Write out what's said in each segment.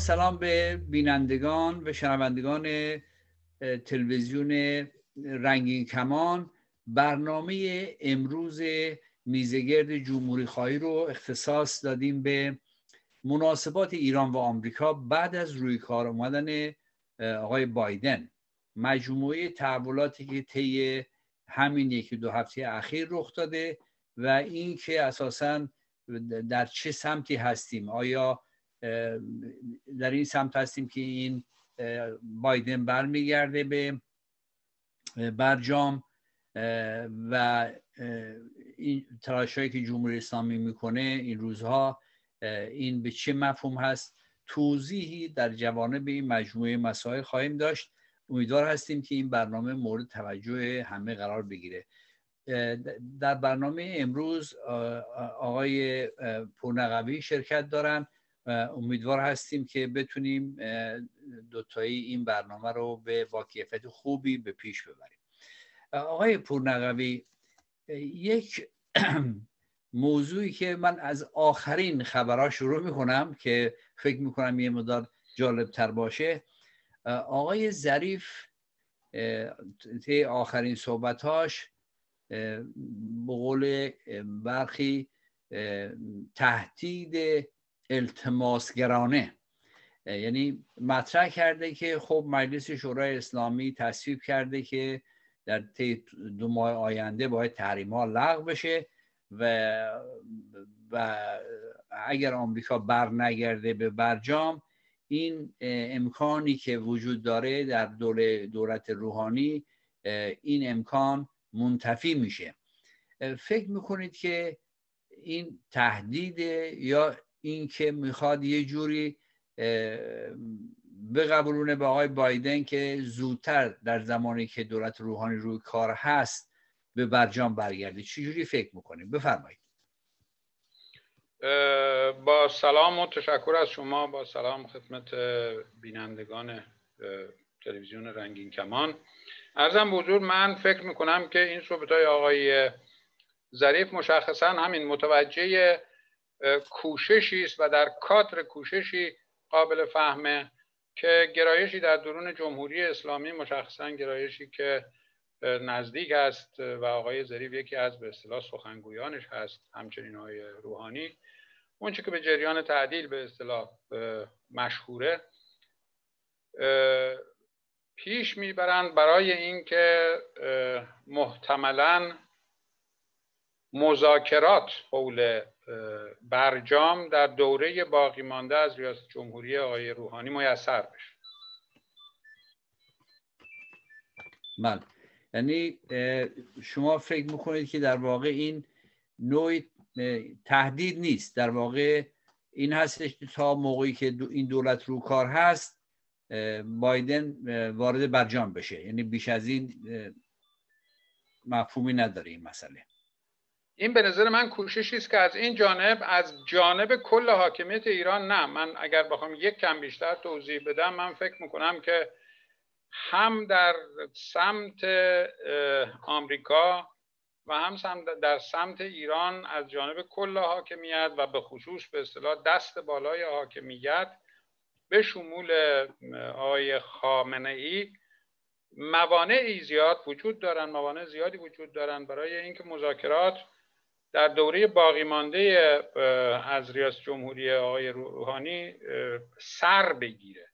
سلام به بینندگان و شنوندگان تلویزیون رنگین کمان. برنامه امروز میزگرد جمهوری خواهی رو اختصاص دادیم به مناسبات ایران و آمریکا بعد از روی کار آمدن آقای بایدن. مجموعه تحولاتی که طی همین یکی دو هفته اخیر رخ داده و اینکه اساسا در چه سمتی هستیم آیا در این سمت هستیم که این بایدن برمیگرده به برجام و این تلاشهایی که جمهوری اسلامی می‌کنه این روزها این به چه مفهوم هست؟ توضیحی در جوانب این مجموعه مسائل خواهیم داشت. امیدوار هستیم که این برنامه مورد توجه همه قرار بگیره. در برنامه امروز آقای پورنقوی شرکت دارن. امیدوار هستیم که بتونیم دوتایی این برنامه رو به واقعیت خوبی به پیش ببریم. آقای پورنقوی یک موضوعی که من از آخرین خبرها شروع می‌کنم که فکر می‌کنم یه مدار جالب تر باشه آقای ظریف طی آخرین صحبتاش به قول برخی تهدید التماسگرانه. یعنی مطرح کرده که خب مجلس شورای اسلامی تصویب کرده که در طی دو ماه آینده باید تحریم ها لغو بشه و و اگر آمریکا بر نگرده به برجام این امکانی که وجود داره در دولت روحانی این امکان منتفی میشه. فکر می‌کنید که این تهدید یا این که می‌خواد یه جوری بقبولونه به آقای بایدن که زودتر در زمانی که دولت روحانی روی کار هست به برجام برگرده. چجوری فکر می‌کنیم بفرمایید. با سلام و تشکر از شما با سلام خدمت بینندگان تلویزیون رنگین کمان. ارزم بزرگ من فکر می‌کنم که این صحبت های آقای ظریف مشخصا همین متوجه کوششی است و در کادر کوششی قابل فهمه که گرایشی در درون جمهوری اسلامی مشخصا گرایشی که نزدیک است و آقای ظریف یکی از به اصطلاح سخنگویانش هست همچنین آقای روحانی. اونچه که به جریان تعدیل به اصطلاح مشهوره پیش می‌برند برای اینکه محتملا مذاکرات حول برجام در دوره باقی مانده از ریاست جمهوری آقای روحانی میسر بشه. بله. یعنی شما فکر می‌کنید که در واقع این نوع تهدید نیست. در واقع این هستش تا موقعی که این دولت رو کار هست بایدن وارد برجام بشه. یعنی بیش از این مفهومی نداره این مسئله. این به نظر من کوششی است که از این جانب از جانب کل حاکمیت ایران نه. من اگر بخوام یک کم بیشتر توضیح بدم من فکر می‌کنم که هم در سمت آمریکا و هم در سمت ایران از جانب کل حاکمیت و به خصوص به اصطلاح دست بالای حاکمیت به شمول آقای خامنه ای موانعی زیاد وجود دارن موانع زیادی وجود دارن برای اینکه مذاکرات در دوره باقی مانده از ریاست جمهوری آقای روحانی سر بگیره.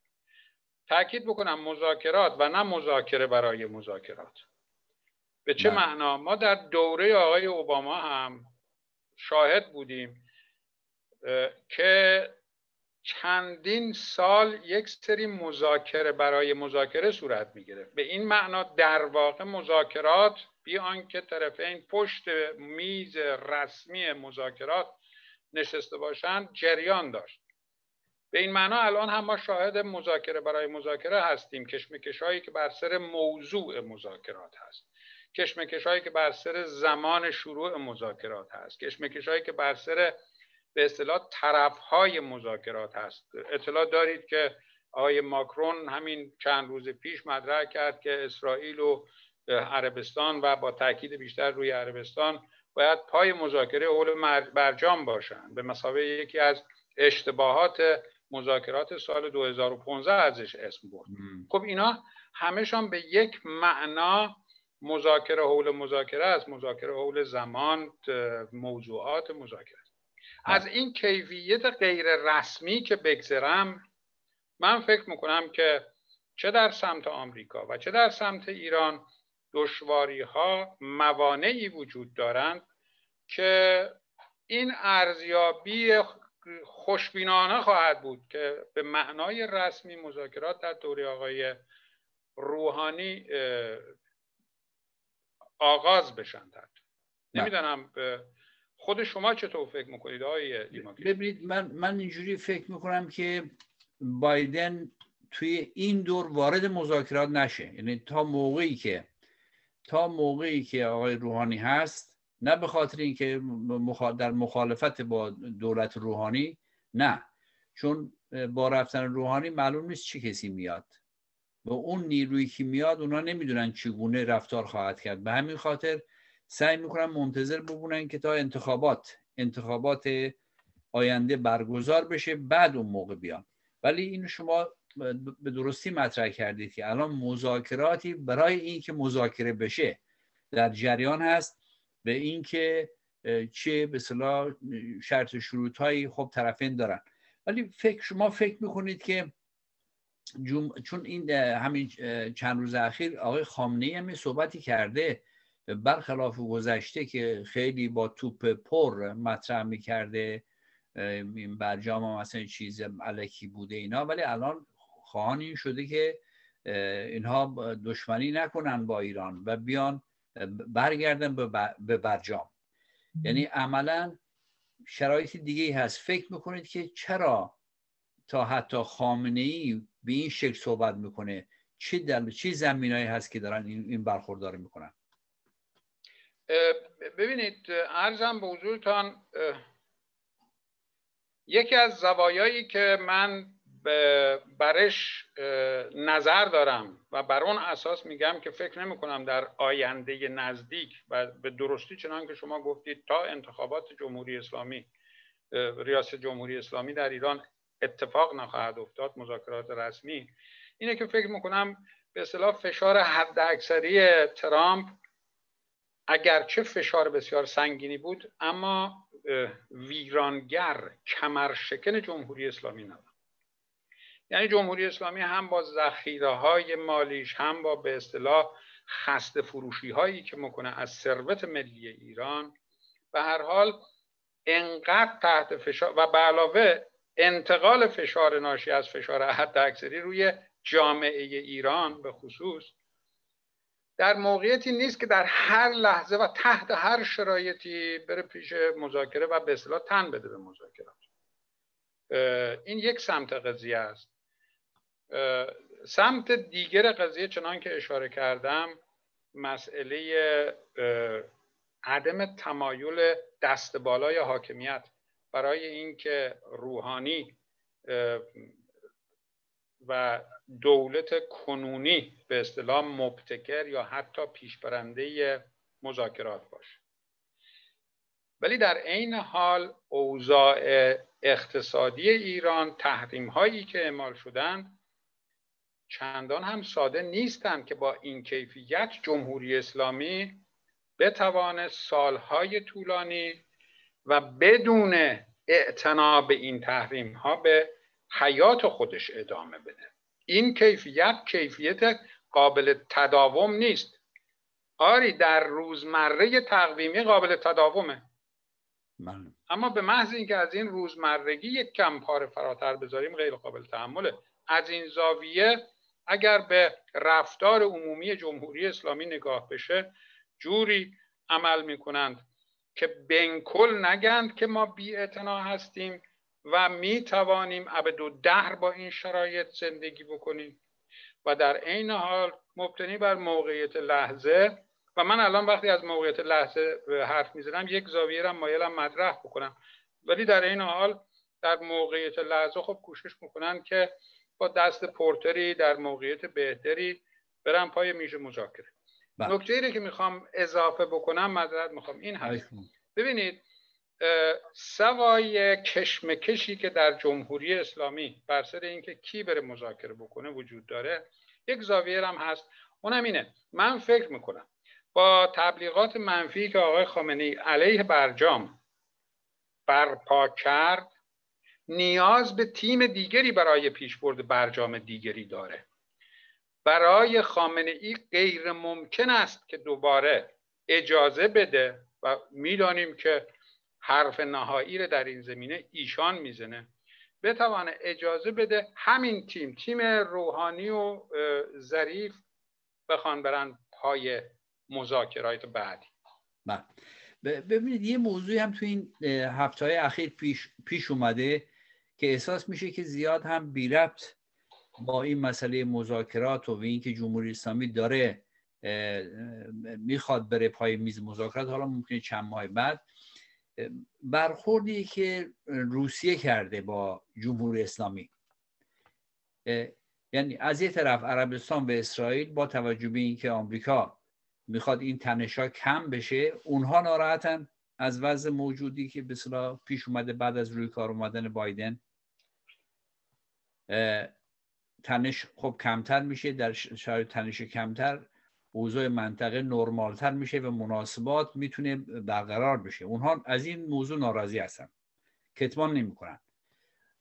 تاکید بکنم مذاکرات و نه مذاکره برای مذاکرات. به چه معنا؟ ما در دوره آقای اوباما هم شاهد بودیم که چندین سال یک سری مذاکره برای مذاکره صورت می گرفت به این معنا در واقع مذاکرات بی آنکه طرفین پشت میز رسمی مذاکرات نشسته باشند جریان داشت. به این معنا الان هم ما شاهد مذاکره برای مذاکره هستیم. کشمکش هایی که بر سر موضوع مذاکرات هست. کشمکش هایی که بر سر زمان شروع مذاکرات هست. کشمکش هایی که بر سر به اصطلاح طرف های مذاکرات هست. اطلاع دارید که آقای ماکرون همین چند روز پیش مطرح کرد که اسرائیل و عربستان و با تاکید بیشتر روی عربستان باید پای مذاکره اول برجام باشند. به مسابقه یکی از اشتباهات مذاکرات سال 2015 ازش اسم برد. خب اینا همشان به یک معنا مذاکره حول مذاکره است. مذاکره حول زمان موضوعات مذاکره. از این کیفیت غیر رسمی که بگذرم من فکر می‌کنم که چه در سمت آمریکا و چه در سمت ایران دشواری ها موانعی وجود دارند که این ارزیابی خوشبینانه خواهد بود که به معنای رسمی مذاکرات در دوره آقای روحانی آغاز بشن. نمی‌دانم خود شما چطور فکر می‌کنید آقای ببینید من من اینجوری فکر می‌کنم که بایدن توی این دور وارد مذاکرات نشه. یعنی تا موقعی که تا موقعی که آقای روحانی هست نه به خاطر اینکه در مخالفت با دولت روحانی نه. چون با رفتن روحانی معلوم نیست چه کسی میاد. و اون نیرویی که میاد اونا نمی‌دونن چگونه رفتار خواهد کرد. به همین خاطر سعی می‌کنن منتظر بمونن که تا انتخابات انتخابات آینده برگزار بشه بعد اون موقع بیان ولی این شما به درستی مطرح کردید که الان مذاکراتی برای اینکه مذاکره بشه در جریان هست به اینکه چه به صلاح شرط شروط هایی خب طرفین دارن. ولی فکر شما فکر می‌کنید که چون این همین چند روز اخیر آقای خامنه هم صحبتی کرده برخلاف گذشته که خیلی با توپ پر مطرح می‌کرده این برجام هم مثلا چیز علکی بوده اینا ولی الان خواهان این شده که اینها دشمنی نکنن با ایران و بیان برگردن به برجام. یعنی عملا شرایط دیگه هست. فکر می‌کنید که چرا تا حتی خامنه ای به این شکل صحبت می‌کنه؟ چه دل... چه زمینایی هست که دارن این, برخورداری می‌کنن؟ ببینید ارزم به حضورتان یکی از زوایایی که من برش نظر دارم و بر اون اساس میگم که فکر نمی کنم در آینده نزدیک و به درستی چنان که شما گفتید تا انتخابات جمهوری اسلامی ریاست جمهوری اسلامی در ایران اتفاق نخواهد افتاد مذاکرات رسمی. اینه که فکر می‌کنم به اصطلاح فشار حد اکثری ترامپ اگرچه فشار بسیار سنگینی بود اما ویرانگر کمرشکن جمهوری اسلامی نبود. یعنی جمهوری اسلامی هم با ذخیره های مالیش هم با به اصطلاح خسته فروشی هایی که می‌کنه از ثروت ملی ایران به هر حال انقدر تحت فشار و به علاوه انتقال فشار ناشی از فشار حد اکثری روی جامعه ایران به خصوص در موقعیتی نیست که در هر لحظه و تحت هر شرایطی بره پیش مذاکره و به اصطلاح تن بده به مذاکرات این یک سمت قضیه است. سمت دیگر قضیه چنان که اشاره کردم مسئله عدم تمایل دست بالای حاکمیت. برای اینکه روحانی و دولت کنونی به اصطلاح مبتکر یا حتی پیشبرنده مذاکرات باشه ولی در عین حال اوضاع اقتصادی ایران تحریم هایی که اعمال شدند چندان هم ساده نیستند که با این کیفیت جمهوری اسلامی بتوانه سالهای طولانی و بدون اعتنا به این تحریم ها به حیات خودش ادامه بده. این کیفیت کیفیت قابل تداوم نیست. آری در روزمره تقویمی قابل تداومه. من. اما به محض اینکه از این روزمرگی یک کم پاره فراتر بذاریم غیر قابل تحمله. از این زاویه اگر به رفتار عمومی جمهوری اسلامی نگاه بشه جوری عمل می‌کنند که بنکل نگند که ما بی هستیم. و می توانیم ابد و دهر با این شرایط زندگی بکنیم. و در عین حال مبتنی بر موقعیت لحظه و من الان وقتی از موقعیت لحظه حرف می‌زنم یک زاویه را مایلم مطرح بکنم. ولی در این حال در موقعیت لحظه خب کوشش می‌کنن که با دست پورتری در موقعیت بهتری برن پای میش مذاکره. بله. نکته ای که می‌خوام اضافه بکنم مذارت می‌خوام این هست. ببینید سوای کشمکشی که در جمهوری اسلامی بر سر اینکه کی بره مذاکره بکنه وجود داره یک زاویه هم هست. اونم اینه. من فکر می‌کنم با تبلیغات منفی که آقای خامنه علیه برجام برپا کرد نیاز به تیم دیگری برای پیشبرد برجام دیگری داره. برای خامنه ای غیر ممکن است که دوباره اجازه بده و می‌دانیم که حرف نهایی رو در این زمینه ایشان می‌زنه بتوانه اجازه بده همین تیم تیم روحانی و ظریف بخوان برن پای مذاکرات بعدی بله. ببینید یه موضوعی هم تو این هفته های اخیر پیش, پیش اومده که احساس میشه که زیاد هم بی ربط با این مسئله مذاکرات و اینکه جمهوری اسلامی داره می‌خواد بره پای میز مذاکرات حالا ممکنه چند ماه بعد برخوردی که روسیه کرده با جمهوری اسلامی. یعنی از یه طرف عربستان به اسرائیل با توجه به اینکه آمریکا می‌خواد این تنشا کم بشه اونها ناراحتن از وضع موجودی که به پیش اومده بعد از روی کار اومدن بایدن. تنش خب کمتر میشه در شرایط تنش کمتر. اوضاع منطقه نرمالتر میشه و مناسبات می‌تونه برقرار بشه. اونها از این موضوع ناراضی هستن. کتمان نمی‌کنن.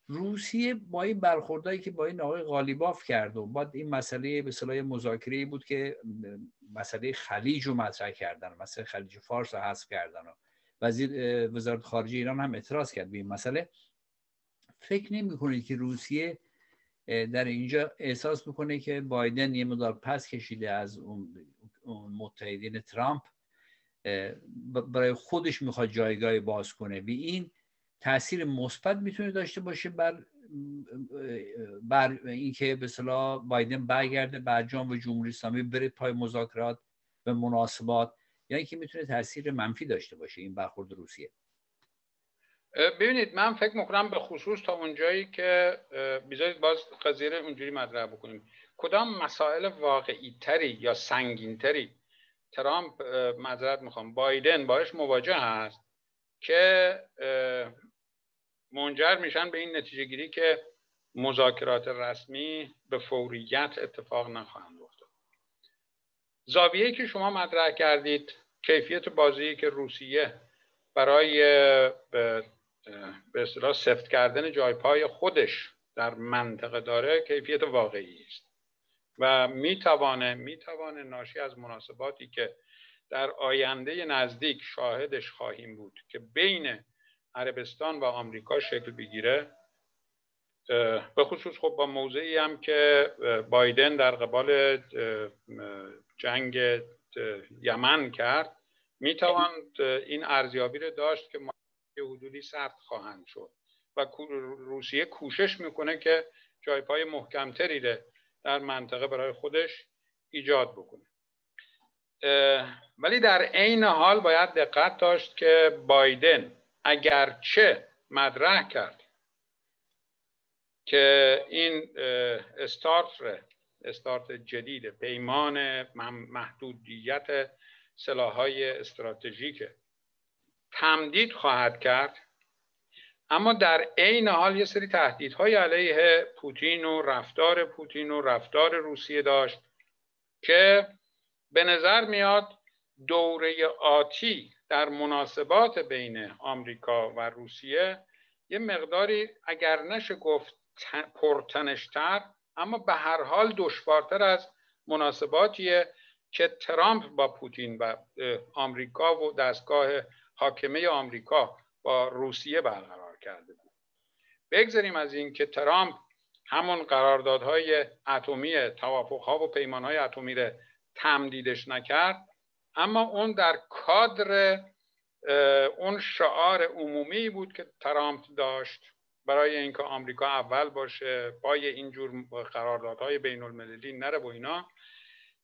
روسیه با این برخوردهایی که با این آقای غالیباف کرد و بعد این مسئله به صلاح مذاکره بود که مسئله خلیج رو مطرح کردن مسئله خلیج فارس رو حذف کردن و وزیر وزارت خارجه ایران هم اعتراض کرد به این مسئله. فکر نمی کنید که روسیه در اینجا احساس می‌کنه که بایدن یه مدار پس کشیده از اون متحدین ترامپ. برای خودش می‌خواد جایگاه باز کنه. و این تاثیر مثبت می‌تونه داشته باشه بر بر اینکه به صلاح بایدن برگرده برجام و جمهوری اسلامی بره پای مذاکرات و مناسبات. یا اینکه می‌تونه تاثیر منفی داشته باشه این برخورد روسیه. ببینید من فکر می‌کنم به خصوص تا اونجایی که بذارید باز قضیه اونجوری مطرح بکنیم. کدام مسائل واقعی تری یا سنگین تری ترامپ معذرت می‌خوام بایدن باش مواجه هست که منجر میشن به این نتیجه گیری که مذاکرات رسمی به فوریت اتفاق نخواهند افتاد. زاویه‌ای که شما مطرح کردید کیفیت بازی که روسیه برای به اصطلاح سفت کردن جای پای خودش در منطقه داره کیفیت واقعی است. و می‌توانه می‌توانه ناشی از مناسباتی که در آینده نزدیک شاهدش خواهیم بود که بین عربستان و آمریکا شکل بگیره به خصوص خب با موضعی هم که بایدن در قبال جنگ یمن کرد می‌توان این ارزیابی رو داشت که یه حدودی سخت خواهند شد. و روسیه کوشش می‌کنه که جای پای محکمتری رو در منطقه برای خودش ایجاد بکنه. ولی در عین حال باید دقت داشت که بایدن اگرچه مدرح کرد که این استارت استارت جدید پیمان محدودیت سلاحهای استراتژیک تمدید خواهد کرد. اما در عین حال یه سری تهدیدهای علیه پوتین و رفتار پوتین و رفتار روسیه داشت که به نظر میاد دوره آتی در مناسبات بین آمریکا و روسیه یه مقداری اگر نشه گفت پرتنشتر اما به هر حال دشوارتر از مناسباتیه که ترامپ با پوتین و آمریکا و دستگاه حاکمه آمریکا با روسیه برقرار کرده بود. بگذاریم از این که ترامپ همون قراردادهای اتمی توافقها و پیمانهای اتمی رو تمدیدش نکرد اما اون در کادر اون شعار عمومی بود که ترامپ داشت برای اینکه آمریکا اول باشه پای اینجور قراردادهای بین المللی نره و اینا.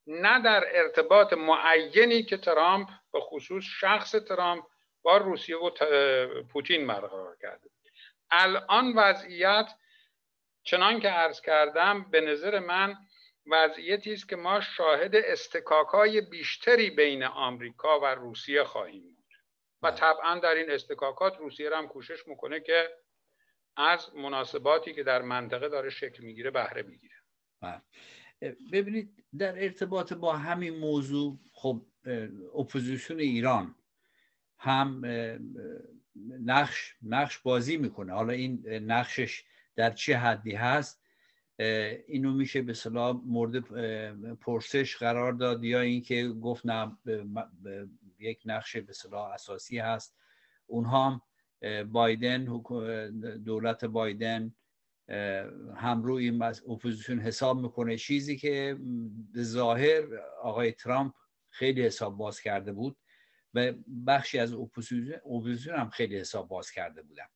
نه در ارتباط معینی که ترامپ به خصوص شخص ترامپ با روسیه و پوتین برقرار کرده الان وضعیت چنان که عرض کردم به نظر من وضعیتی است که ما شاهد استکاک های بیشتری بین آمریکا و روسیه خواهیم بود و بله. طبعا در این استکاکات روسیه هم کوشش می‌کنه که از مناسباتی که در منطقه داره شکل می‌گیره بهره می‌گیره بله. ببینید در ارتباط با همین موضوع خب اپوزیسیون ایران هم نقش نقش بازی می‌کنه. حالا این نقشش در چه حدی هست؟ اینو میشه به اصطلاح مورد پرسش قرار داد یا اینکه گفت نه یک نقش به اصطلاح اساسی هست. اونها هم بایدن دولت بایدن هم روی اپوزیسیون حساب می‌کنه. چیزی که ظاهر آقای ترامپ خیلی حساب باز کرده بود. و بخشی از اپوزیسیون هم خیلی حساب باز کرده بودن.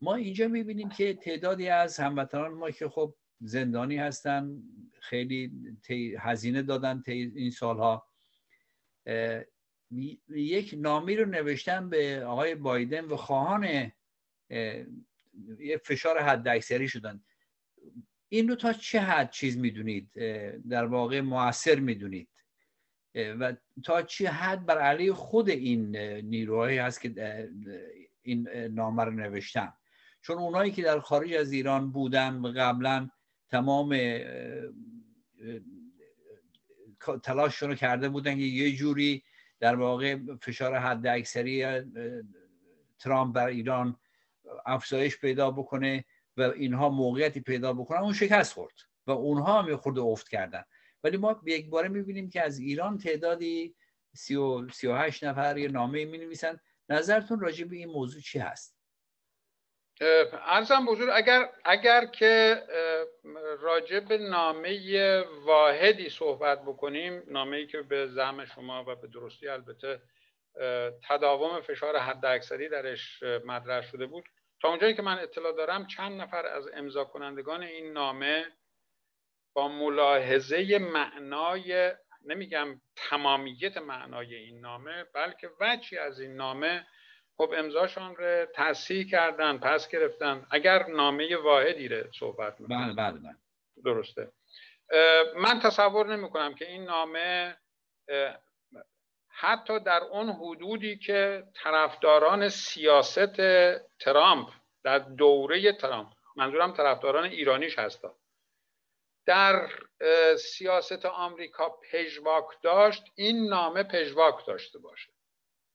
ما اینجا می‌بینیم که تعدادی از هموطنان ما که خب زندانی هستن خیلی هزینه دادن این سالها. یک نامی رو نوشتن به آقای بایدن و خواهان یه فشار حد اکثری شدن. این رو تا چه حد چیز می‌دونید؟ در واقع موثر می‌دونید. و تا چه حد بر علیه خود این نیروهایی هست که این نامه رو نوشتن. چون اونایی که در خارج از ایران بودن قبلا تمام تلاششون رو کرده بودن که یه جوری در واقع فشار حد اکثری ترامپ بر ایران افزایش پیدا بکنه و اینها موقعیتی پیدا بکنن. اون شکست خورد و اونها هم خورده افت کردن. ولی ما یک باره می‌بینیم که از ایران تعدادی سی و, سی و هشت نفر یه نامه می نویسن نظرتون راجع به این موضوع چی هست؟ ارزم بزرگ اگر اگر که راجع به نامه واحدی صحبت بکنیم نامه ای که به زعم شما و به درستی البته تداوم فشار حد اکثری درش مطرح شده بود. تا اونجایی که من اطلاع دارم چند نفر از امضا کنندگان این نامه با ملاحظه معنای نمیگم تمامیت معنای این نامه بلکه وچی از این نامه خب امضاشان رو تصحیح کردن پس گرفتن. اگر نامه واحدی رو صحبت می‌کنن بله بله بله. درسته. من تصور نمی کنم که این نامه حتی در اون حدودی که طرفداران سیاست ترامپ در دوره ترامپ منظورم طرفداران ایرانیش هستن. در سیاست آمریکا پژواک داشت این نامه پژواک داشته باشه.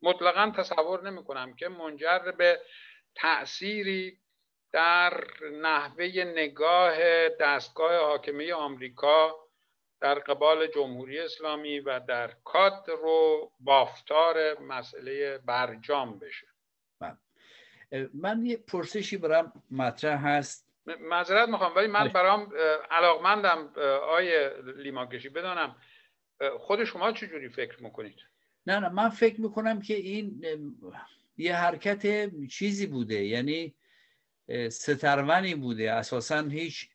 مطلقا تصور نمی کنم که منجر به تأثیری در نحوه نگاه دستگاه حاکمه آمریکا در قبال جمهوری اسلامی و در کادر و بافتار مسئله برجام بشه. من, من یه پرسشی برام مطرح هست. معذرت می‌خوام ولی من برام علاقمندم آیه لیماکشی. بدانم خود شما چجوری فکر می‌کنید؟ نه نه من فکر می‌کنم که این یه حرکت چیزی بوده. یعنی سترونی بوده. اساسا هیچ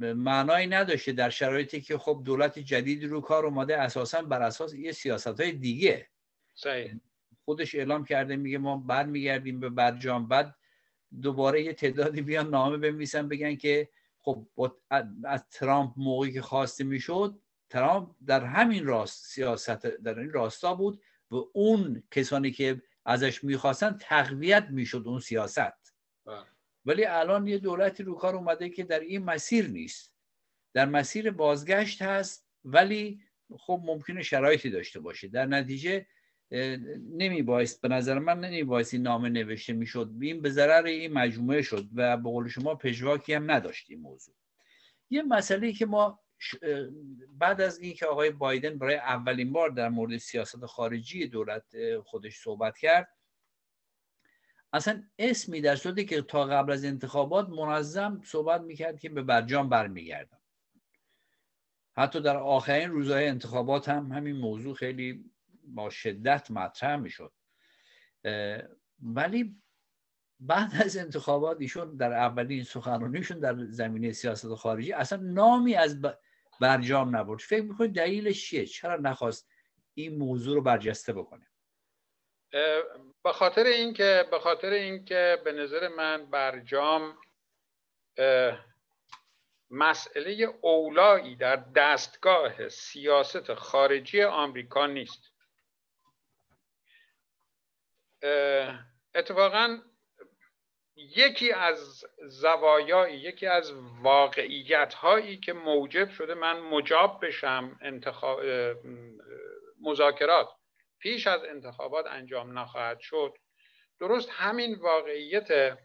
معنایی نداشته در شرایطی که خب دولت جدید رو کار اومده. اساسا بر اساس یه سیاست های دیگه. صحیح. خودش اعلام کرده میگه ما بعد میگردیم به برجام. بعد دوباره یه تعدادی بیان نامه بنویسن بگن که خب از ترامپ موقعی که خواسته می‌شد ترامپ در همین راست سیاست در این راستا بود و اون کسانی که ازش می‌خواستن تقویت می‌شد اون سیاست. بله. ولی الان یه دولتی رو کار اومده که در این مسیر نیست. در مسیر بازگشت هست ولی خب ممکنه شرایطی داشته باشه. در نتیجه نمی بایست به نظر من نمی بایست این نامه نوشته می‌شد. این به ضرر این مجموعه شد و به قول شما پژواکی هم نداشت این موضوع. یه مسئله که ما بعد از اینکه آقای بایدن برای اولین بار در مورد سیاست خارجی دولت خودش صحبت کرد اصلا اسمی در صورتی که تا قبل از انتخابات منظم صحبت می‌کرد که به برجام برمیگردم. حتی در آخرین روزهای انتخابات هم همین موضوع خیلی با شدت مطرح می‌شد. ولی بعد از انتخابات ایشون در اولین سخنرانیشون در زمینه سیاست خارجی اصلا نامی از برجام نبود فکر می‌کنید دلیلش چیه؟ چرا نخواست این موضوع رو برجسته بکنه؟ به خاطر اینکه به خاطر اینکه به نظر من برجام مسئله اولایی در دستگاه سیاست خارجی آمریکا نیست. اتفاقا یکی از زوایایی یکی از واقعیت هایی که موجب شده من مجاب بشم انتخاب مذاکرات پیش از انتخابات انجام نخواهد شد. درست همین واقعیت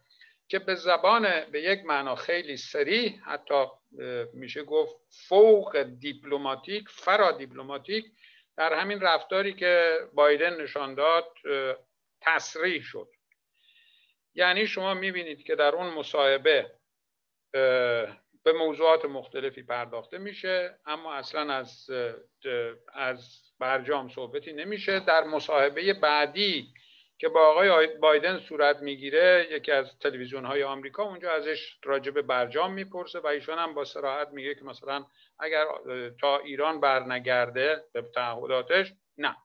که به زبان به یک معنا خیلی سریع حتی میشه گفت فوق دیپلماتیک فرا دیپلماتیک در همین رفتاری که بایدن نشان داد تصریح شد. یعنی شما می‌بینید که در اون مصاحبه به موضوعات مختلفی پرداخته میشه اما اصلا از از برجام صحبتی نمیشه. در مصاحبه بعدی که با آقای بایدن صورت می‌گیره یکی از تلویزیون های آمریکا اونجا ازش راجب برجام می‌پرسه و ایشون هم با سراحت میگه که مثلا اگر تا ایران برنگرده به تعهداتش نه.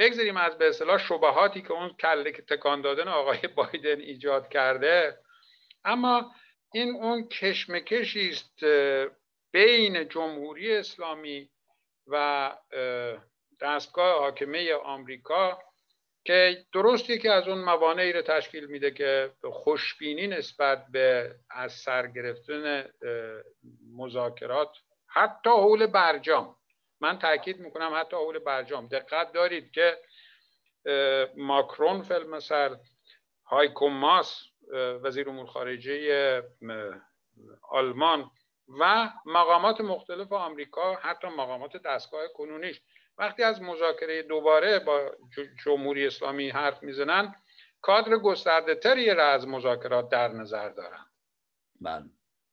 بگذاریم از به اصطلاح شبهاتی که اون کله تکان دادن آقای بایدن ایجاد کرده. اما این اون کشمکشی است بین جمهوری اسلامی و دستگاه حاکمه آمریکا که درست یکی از اون موانعی رو تشکیل میده که خوشبینی نسبت به از سر گرفتن مذاکرات حتی حول برجام. من تاکید می‌کنم حتی حول برجام. دقت دارید که ماکرون فیلم هایکو ماس وزیر امور خارجه آلمان و مقامات مختلف آمریکا حتی مقامات دستگاه کنونیش. وقتی از مذاکره دوباره با جمهوری اسلامی حرف می‌زنن کادر گسترده تری را از مذاکرات در نظر دارن. بله.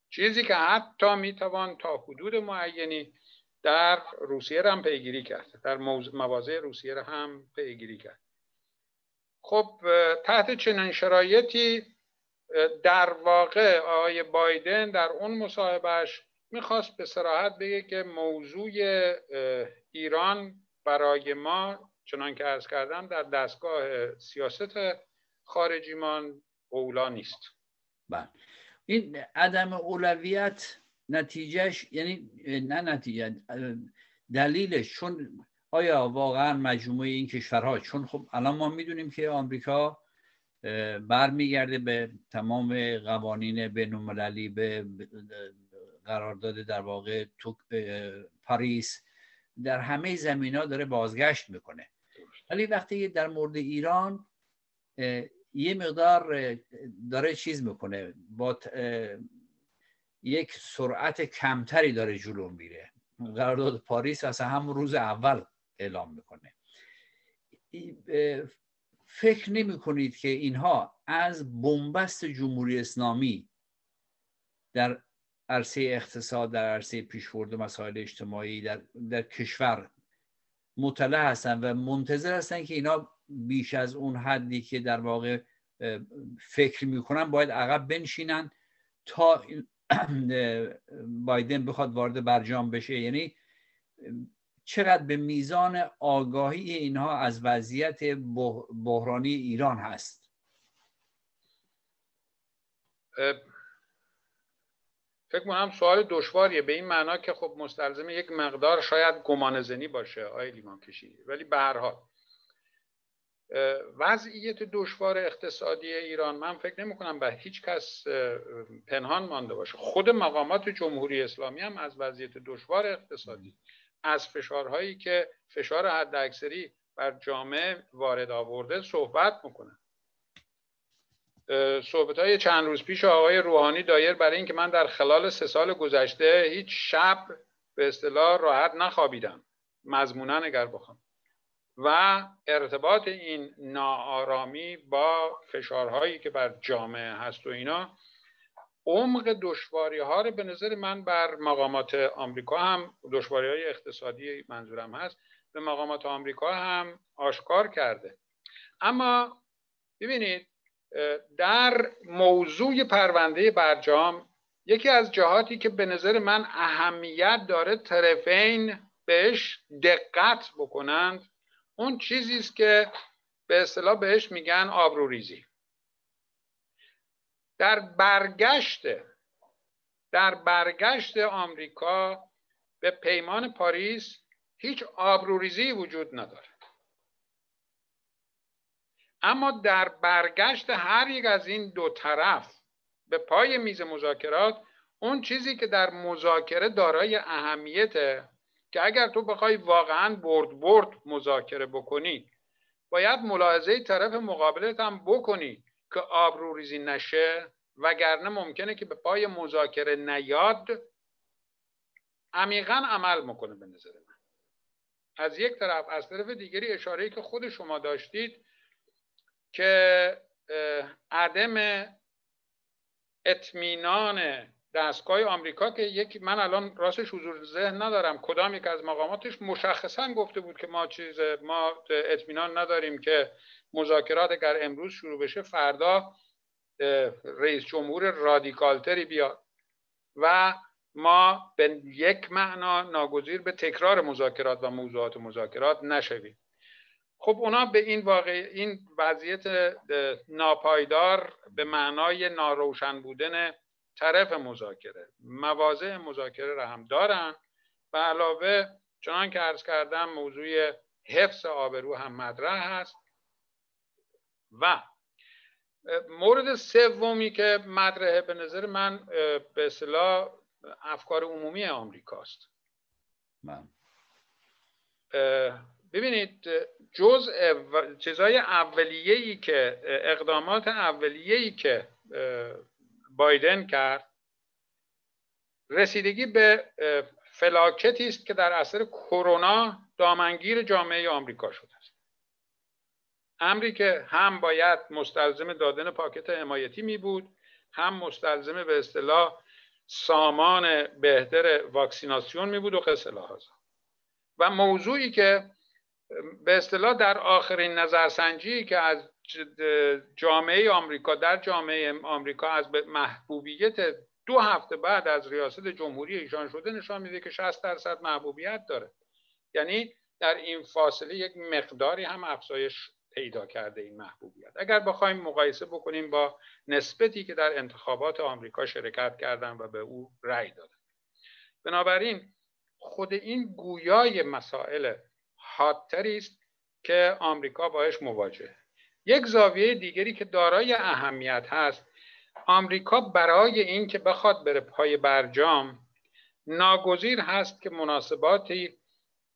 چیزی که حتی می‌توان تا حدود معینی در روسیه را هم پیگیری کرد. در مواضع روسیه را هم پیگیری کرد. خب تحت چنین شرایطی در واقع آقای بایدن در اون مصاحبهش می‌خواست به سراحت بگه که موضوع ایران برای ما چنان که ارز کردم در دستگاه سیاست خارجیمان اولا نیست. بله. این عدم اولویت نتیجهش یعنی نه نتیجه دلیلش چون آیا واقعا مجموعه این کشورها چون خب الان ما می‌دونیم که آمریکا برمیگرده به تمام قوانین بین به قرارداد در واقع پاریس در همه زمین ها داره بازگشت می‌کنه. ولی وقتی در مورد ایران یه مقدار داره چیز می‌کنه با یک سرعت کمتری داره جلو میره. قرارداد پاریس اصلا هم روز اول اعلام می‌کنه. فکر نمی کنید که اینها از بنبست جمهوری اسلامی در عرصه اقتصاد در عرصه پیشبرد مسائل اجتماعی در, در کشور مطلع هستن و منتظر هستن که اینا بیش از اون حدی که در واقع فکر می‌کنن باید عقب بنشینن تا بایدن بخواد وارد برجام بشه. یعنی چقدر به میزان آگاهی اینها از وضعیت بحرانی ایران هست؟ فکر کنم سوال دشواریه. به این معنا که خب مستلزم یک مقدار شاید گمانزنی باشه آی لیمان کشی ولی به هر حال وضعیت دشوار اقتصادی ایران من فکر نمی کنم به هیچ کس پنهان مانده باشه. خود مقامات جمهوری اسلامی هم از وضعیت دشوار اقتصادی از فشارهایی که فشار حداکثری بر جامعه وارد آورده صحبت می‌کنن صحبت های چند روز پیش آقای روحانی دایر برای اینکه من در خلال سه سال گذشته هیچ شب به اصطلاح راحت نخوابیدم. مضمونا اگر بخوام. و ارتباط این ناآرامی با فشارهایی که بر جامعه هست و اینا عمق دشواری ها رو به نظر من بر مقامات آمریکا هم دشواری های اقتصادی منظورم هست به مقامات آمریکا هم آشکار کرده. اما ببینید در موضوع پرونده برجام یکی از جهاتی که به نظر من اهمیت داره طرفین بهش دقت بکنند اون چیزی است که به اصطلاح بهش میگن آبروریزی. در برگشت در برگشت آمریکا به پیمان پاریس هیچ آبروریزی وجود نداره. اما در برگشت هر یک از این دو طرف به پای میز مذاکرات اون چیزی که در مذاکره دارای اهمیته که اگر تو بخوای واقعا برد برد مذاکره بکنی باید ملاحظه طرف مقابلت هم بکنی که آبروریزی نشه وگرنه ممکنه که به پای مذاکره نیاد. عمیقا عمل می‌کنه به نظر من. از یک طرف از طرف دیگری اشاره که خود شما داشتید که عدم اطمینان دستگاه آمریکا که یک من الان راستش حضور ذهن ندارم. کدام یک از مقاماتش مشخصا گفته بود که ما چیز ما اطمینان نداریم که مذاکرات اگر امروز شروع بشه فردا رئیس جمهور رادیکالتری بیاد. و ما به یک معنا ناگزیر به تکرار مذاکرات و موضوعات مذاکرات نشویم. خب اونا به این واقع این وضعیت ناپایدار به معنای ناروشن بودن طرف مذاکره. مواضع مذاکره را هم دارن و علاوه چنان که عرض کردم موضوع حفظ آبرو هم مطرح هست. و مورد سومی که مطرحه به نظر من به اصطلاح افکار عمومی آمریکاست. من. ببینید جز چیزای اولیه ای که اقدامات اولیه ای که بایدن کرد. رسیدگی به فلاکتی است که در اثر کرونا دامنگیر جامعه آمریکا شده است. امری که هم باید مستلزم دادن پاکت حمایتی می بود هم مستلزم به اصطلاح سامان بهتر واکسیناسیون می بود و قصه و موضوعی که به اصطلاح در آخرین نظرسنجی که از جامعه آمریکا در جامعه آمریکا از محبوبیت دو هفته بعد از ریاست جمهوری ایشان شده نشان میده که 60 درصد محبوبیت داره. یعنی در این فاصله یک مقداری هم افزایش پیدا کرده این محبوبیت. اگر بخوایم مقایسه بکنیم با نسبتی که در انتخابات آمریکا شرکت کردن و به او رأی دادن. بنابراین خود این گویای مسائل حادتری است که آمریکا باش مواجه یک زاویه دیگری که دارای اهمیت هست. آمریکا برای اینکه بخواد بره پای برجام ناگزیر هست که مناسباتی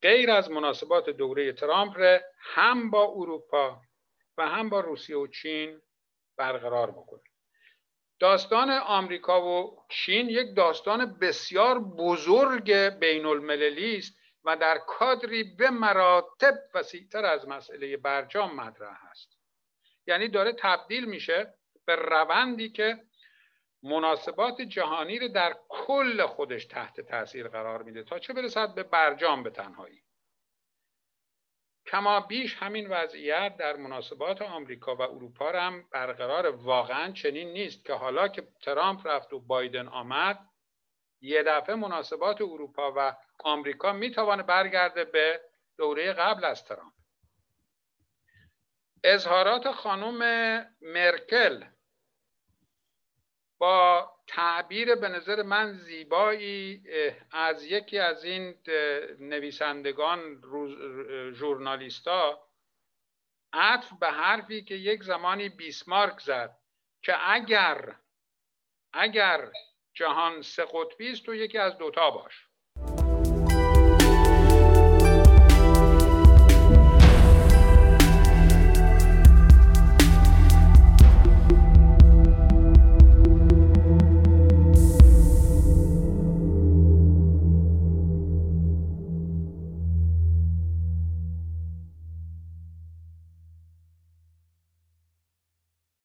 غیر از مناسبات دوره ترامپ هم با اروپا و هم با روسیه و چین برقرار بکنه. داستان آمریکا و چین یک داستان بسیار بزرگ بین المللی است و در کادری به مراتب وسیعتر از مسئله برجام مطرح است. یعنی داره تبدیل میشه به روندی که مناسبات جهانی رو در کل خودش تحت تاثیر قرار میده تا چه برسد به برجام به تنهایی. کما بیش همین وضعیت در مناسبات آمریکا و اروپا هم برقرار واقعا چنین نیست که حالا که ترامپ رفت و بایدن آمد یه دفعه مناسبات اروپا و آمریکا می‌توانه برگرده به دوره قبل از ترامپ. اظهارات خانم مرکل با تعبیر به نظر من زیبایی از یکی از این نویسندگان ژورنالیستا عطف به حرفی که یک زمانی بیسمارک زد که اگر اگر جهان سه قطبی است تو یکی از دوتا باش.